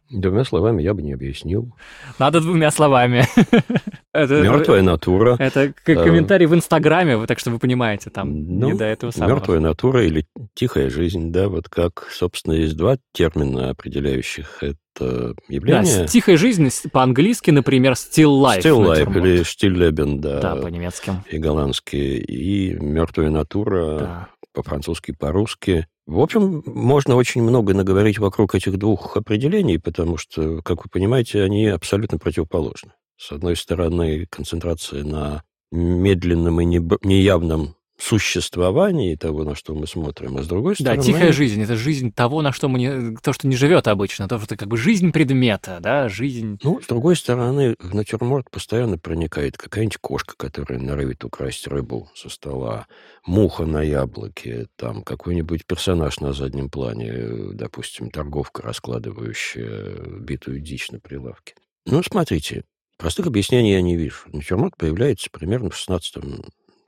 Двумя словами я бы не объяснил. Надо двумя словами. Мертвая натура. Это комментарий в Инстаграме, так что вы понимаете, там ну, не до этого самого. Мертвая натура или тихая жизнь, да, вот как, собственно, есть два термина, определяющих это явление. Да, тихая жизнь по-английски, например, still life. Still life или stilleben, да. Да, по-немецки. И голландски. И мертвая натура да. по-французски, по-русски. В общем, можно очень много наговорить вокруг этих двух определений, потому что, как вы понимаете, они абсолютно противоположны. С одной стороны, концентрация на медленном и неявном существовании того, на что мы смотрим, а с другой стороны... Да, тихая жизнь — это жизнь того, на что мы не... то, что не живет обычно, то, что как бы жизнь предмета, да, жизнь... Ну, с другой стороны, в натюрморт постоянно проникает какая-нибудь кошка, которая норовит украсть рыбу со стола, муха на яблоке, там какой-нибудь персонаж на заднем плане, допустим, торговка, раскладывающая битую дичь на прилавке. Ну, смотрите, простых объяснений я не вижу. Натюрморт появляется примерно в 16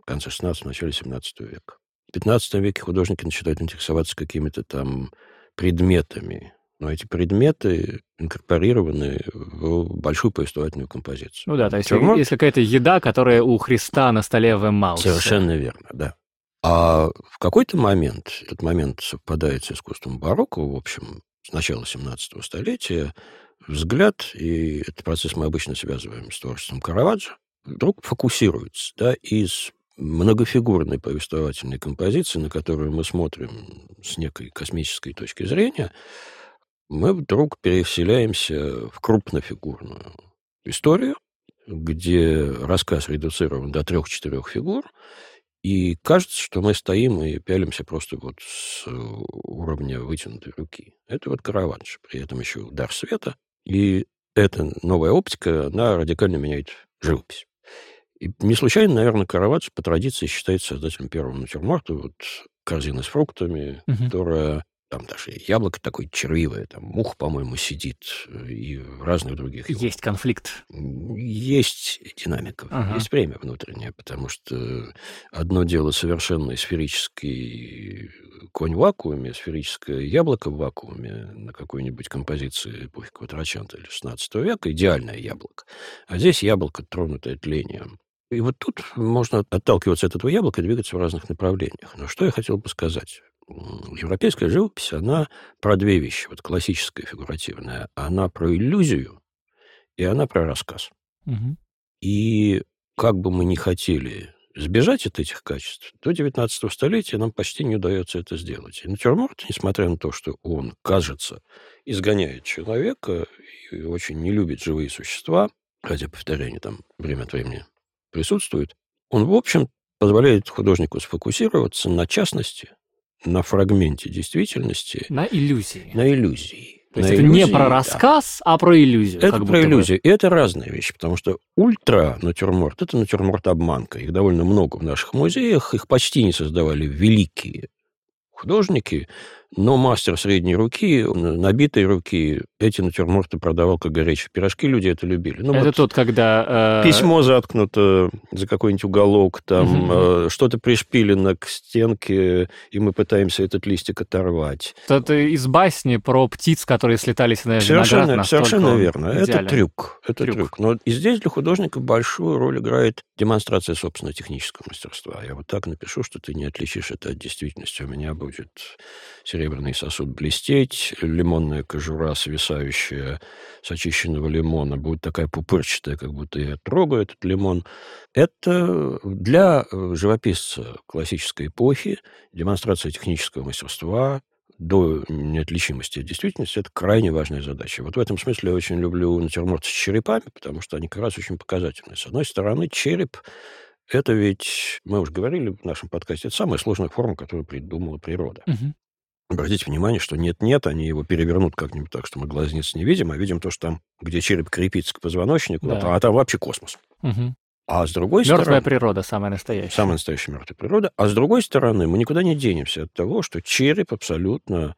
конце 16 начале 17 века. В 15 веке художники начинают интересоваться какими-то там предметами, но эти предметы инкорпорированы в большую повествовательную композицию. Ну да, то есть Натюрморт... если какая-то еда, которая у Христа на столе в Эммаусе. Совершенно верно, да. А в какой-то момент, этот момент совпадает с искусством барокко, в общем, с начала 17 столетия, взгляд, и этот процесс мы обычно связываем с творчеством Караваджо, вдруг фокусируется да, из многофигурной повествовательной композиции, на которую мы смотрим с некой космической точки зрения, мы вдруг переселяемся в крупнофигурную историю, где рассказ редуцирован до трех-четырех фигур, и кажется, что мы стоим и пялимся просто вот с уровня вытянутой руки. Это вот Караванш, при этом еще удар света. И эта новая оптика, она радикально меняет живопись. И не случайно, наверное, Караваджо по традиции считается создателем первого натюрморта, вот корзина с фруктами, угу. которая там даже яблоко такое червивое, там мух, по-моему, сидит, и разных других. Есть конфликт. Есть динамика, ага. есть время внутреннее, потому что одно дело совершенно сферический конь в вакууме, сферическое яблоко в вакууме на какой-нибудь композиции эпохи Квадрачанта или XVI века, идеальное яблоко. А здесь яблоко, тронутое тлением. И вот тут можно отталкиваться от этого яблока и двигаться в разных направлениях. Но что я хотел бы сказать? Европейская живопись, она про две вещи. Вот классическая фигуративная. Она про иллюзию, и она про рассказ. Угу. И как бы мы ни хотели сбежать от этих качеств, до 19 столетия нам почти не удается это сделать. И натюрморт, несмотря на то, что он, кажется, изгоняет человека и очень не любит живые существа, хотя повторение там время от времени присутствует, он, в общем, позволяет художнику сфокусироваться на частности, на фрагменте действительности. На иллюзии. На иллюзии. То есть это иллюзии, не про рассказ, да. а про иллюзию. Это про иллюзию. Бы. И это разные вещи, потому что ультра-натюрморт – это натюрморт-обманка. Их довольно много в наших музеях. Их почти не создавали великие художники, но мастер средней руки, набитой руки, эти натюрморты продавал как горячие пирожки, люди это любили. Ну, это вот тот, когда... Э... Письмо заткнуто за какой-нибудь уголок, там угу. э, что-то пришпилено к стенке, и мы пытаемся этот листик оторвать. Это из басни про птиц, которые слетались на совершенно. Совершенно верно. Это трюк. Это трюк. трюк. Но и здесь для художника большую роль играет демонстрация собственного технического мастерства. Я вот так напишу, что ты не отличишь это от действительности. У меня будет серебряный сосуд блестеть, лимонная кожура, свисающая с очищенного лимона, будет такая пупырчатая, как будто я трогаю этот лимон. Это для э, живописца классической эпохи демонстрация технического мастерства, до неотличимости от действительности, это крайне важная задача. Вот в этом смысле я очень люблю натюрморт с черепами, потому что они как раз очень показательны. С одной стороны, череп это ведь, мы уже говорили в нашем подкасте, это самая сложная форма, которую придумала природа. Угу. Обратите внимание, что нет-нет, они его перевернут как-нибудь так, что мы глазниц не видим, а видим то, что там, где череп крепится к позвоночнику, да. а там вообще космос. Угу. А с другой Мертвая стороны... природа, самая настоящая. Самая настоящая мертвая природа. А с другой стороны, мы никуда не денемся от того, что череп абсолютно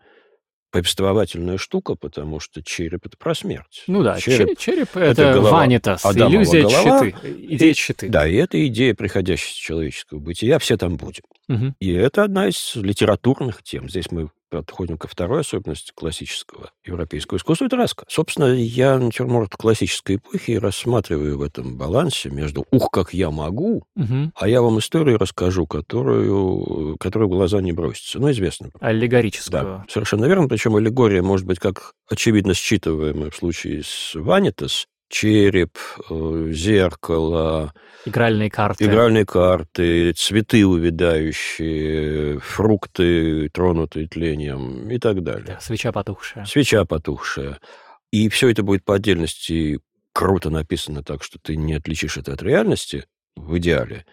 повествовательная штука, потому что череп — это про смерть. Ну да, череп, череп — это, это голова, ванитас, иллюзия голова, щиты, идея щиты. Да, и это идея приходящего человеческого бытия, все там будем. Угу. И это одна из литературных тем. Здесь мы подходим ко второй особенности классического европейского искусства, это рассказ. Собственно, я натюрморт классической эпохи рассматриваю в этом балансе между «ух, как я могу», угу. а я вам историю расскажу, которую, которую в глаза не бросится. Ну, известно. Аллегорическую. Да, совершенно верно. Причем аллегория может быть как очевидно считываемая в случае с Ванитас, череп, э, зеркало. Игральные карты. Игральные карты, цветы увядающие, фрукты, тронутые тлением и так далее. Да, свеча потухшая. Свеча потухшая. И все это будет по отдельности круто написано так, что ты не отличишь это от реальности в идеале.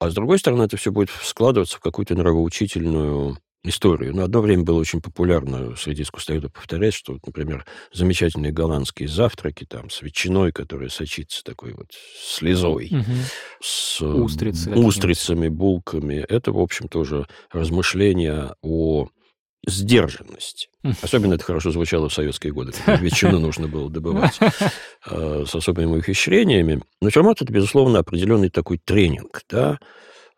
А с другой стороны, это все будет складываться в какую-то нравоучительную историю. Но одно время было очень популярно среди искусствоведов повторять, что, вот, например, замечательные голландские завтраки там с ветчиной, которая сочится такой вот слезой, угу. с Устрицы устрицами, булками. Это, в общем, тоже размышления о сдержанности. Особенно это хорошо звучало в советские годы, когда ветчину нужно было добывать э, с особыми ухищрениями. Но равно это, безусловно, определенный такой тренинг, да,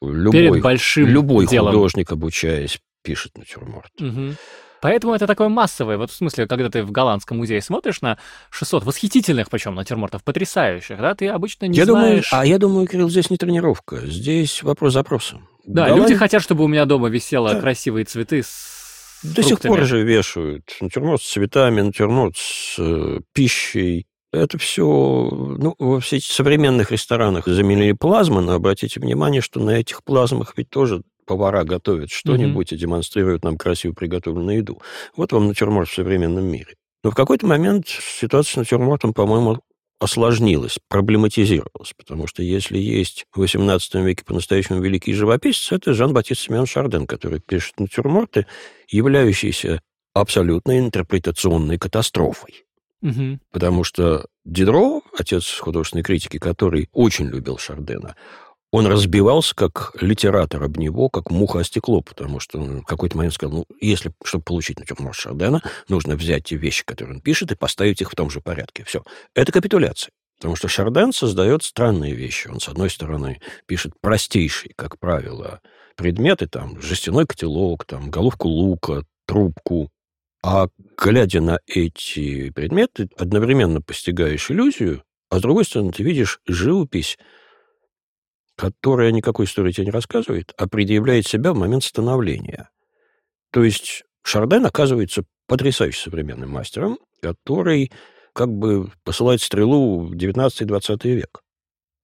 Любой, Перед большим любой делом. художник, обучаясь пишет натюрморт. Угу. Поэтому это такое массовое. Вот в смысле, когда ты в голландском музее смотришь на 600 восхитительных, причем натюрмортов, потрясающих, да, ты обычно не я знаешь... Думаю, а я думаю, Кирилл, здесь не тренировка. Здесь вопрос запроса. Да, Голланд... люди хотят, чтобы у меня дома висело да. красивые цветы с До фруктами. сих пор же вешают натюрморт с цветами, натюрморт с э, пищей. Это все, ну, во всех современных ресторанах заменили плазмы, но обратите внимание, что на этих плазмах ведь тоже повара готовят что-нибудь mm-hmm. и демонстрируют нам красиво приготовленную еду. Вот вам натюрморт в современном мире. Но в какой-то момент ситуация с натюрмортом, по-моему, осложнилась, проблематизировалась, потому что если есть в XVIII веке по-настоящему великий живописец, это Жан-Батист Семен Шарден, который пишет натюрморты, являющиеся абсолютно интерпретационной катастрофой. Угу. Потому что Дидро, отец художественной критики, который очень любил Шардена, он разбивался как литератор об него, как муха о стекло, потому что он в какой-то момент сказал, ну, если, чтобы получить натюрморт Шардена, нужно взять те вещи, которые он пишет, и поставить их в том же порядке. Все. Это капитуляция. Потому что Шарден создает странные вещи. Он, с одной стороны, пишет простейшие, как правило, предметы, там, жестяной котелок, там, головку лука, трубку. А глядя на эти предметы, одновременно постигаешь иллюзию, а с другой стороны, ты видишь живопись, которая никакой истории тебе не рассказывает, а предъявляет себя в момент становления. То есть Шарден оказывается потрясающе современным мастером, который как бы посылает стрелу в 19-20 век.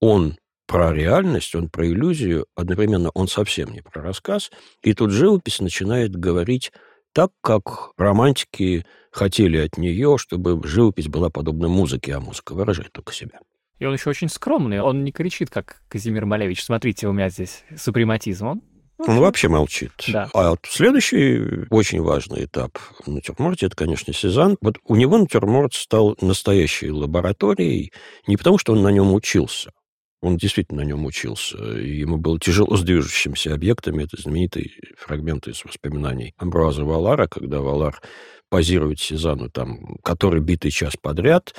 Он про реальность, он про иллюзию, одновременно он совсем не про рассказ, и тут живопись начинает говорить так, как романтики хотели от нее, чтобы живопись была подобна музыке, а музыка выражает только себя. И он еще очень скромный. Он не кричит, как Казимир Малевич. Смотрите, у меня здесь супрематизм. Он он вообще молчит. Да. А вот следующий очень важный этап в натюрморте, это, конечно, Сезанн. Вот у него натюрморт стал настоящей лабораторией не потому, что он на нем учился. Он действительно на нем учился. Ему было тяжело с движущимися объектами. Это знаменитый фрагмент из воспоминаний Амбруаза Валара, когда Валар позирует Сезанну там, который битый час подряд,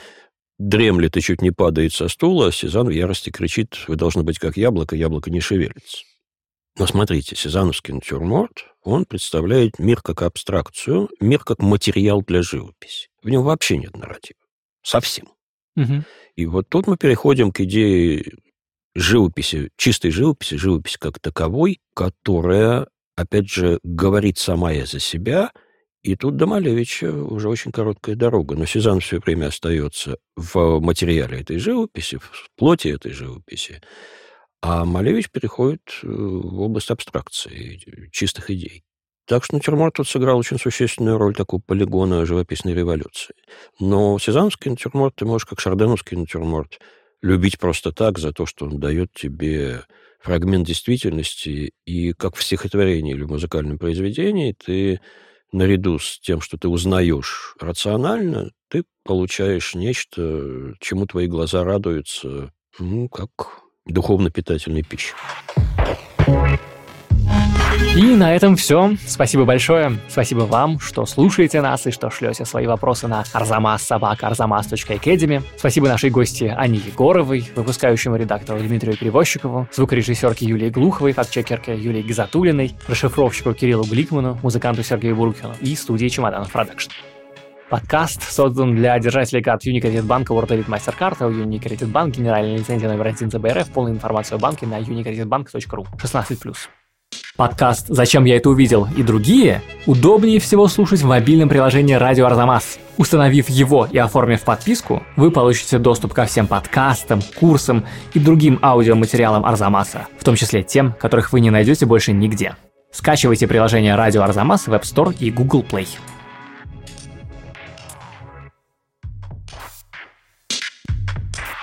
дремлет и чуть не падает со стула, Сезанн в ярости кричит, вы должны быть как яблоко, яблоко не шевелится. Но смотрите, Сезановский натюрморт, он представляет мир как абстракцию, мир как материал для живописи. В нем вообще нет нарратива. Совсем. Угу. И вот тут мы переходим к идее живописи, чистой живописи, живописи как таковой, которая, опять же, говорит сама за себя – и тут до Малевича уже очень короткая дорога. Но Сезанн все время остается в материале этой живописи, в плоти этой живописи. А Малевич переходит э, в область абстракции, чистых идей. Так что натюрморт тут сыграл очень существенную роль такого полигона живописной революции. Но сезанский натюрморт ты можешь, как шарденовский натюрморт, любить просто так за то, что он дает тебе фрагмент действительности, и как в стихотворении или в музыкальном произведении ты наряду с тем, что ты узнаешь рационально, ты получаешь нечто, чему твои глаза радуются, ну, как духовно-питательной пищей. И на этом все. Спасибо большое. Спасибо вам, что слушаете нас и что шлете свои вопросы на arzamas.sobaka.arzamas.academy. Спасибо нашей гости Ане Егоровой, выпускающему редактору Дмитрию Перевозчикову, звукорежиссерке Юлии Глуховой, фактчекерке Юлии Гизатулиной, расшифровщику Кириллу Гликману, музыканту Сергею Бурукину и студии Чемоданов Production. Подкаст создан для держателей карт Unicredit Bank World Elite MasterCard, а у Unicredit Bank генеральная лицензия номер 1 ЦБРФ, полная информация о банке на unicreditbank.ru 16+. Подкаст «Зачем я это увидел» и другие удобнее всего слушать в мобильном приложении «Радио Арзамас». Установив его и оформив подписку, вы получите доступ ко всем подкастам, курсам и другим аудиоматериалам Арзамаса, в том числе тем, которых вы не найдете больше нигде. Скачивайте приложение «Радио Арзамас» в App Store и Google Play.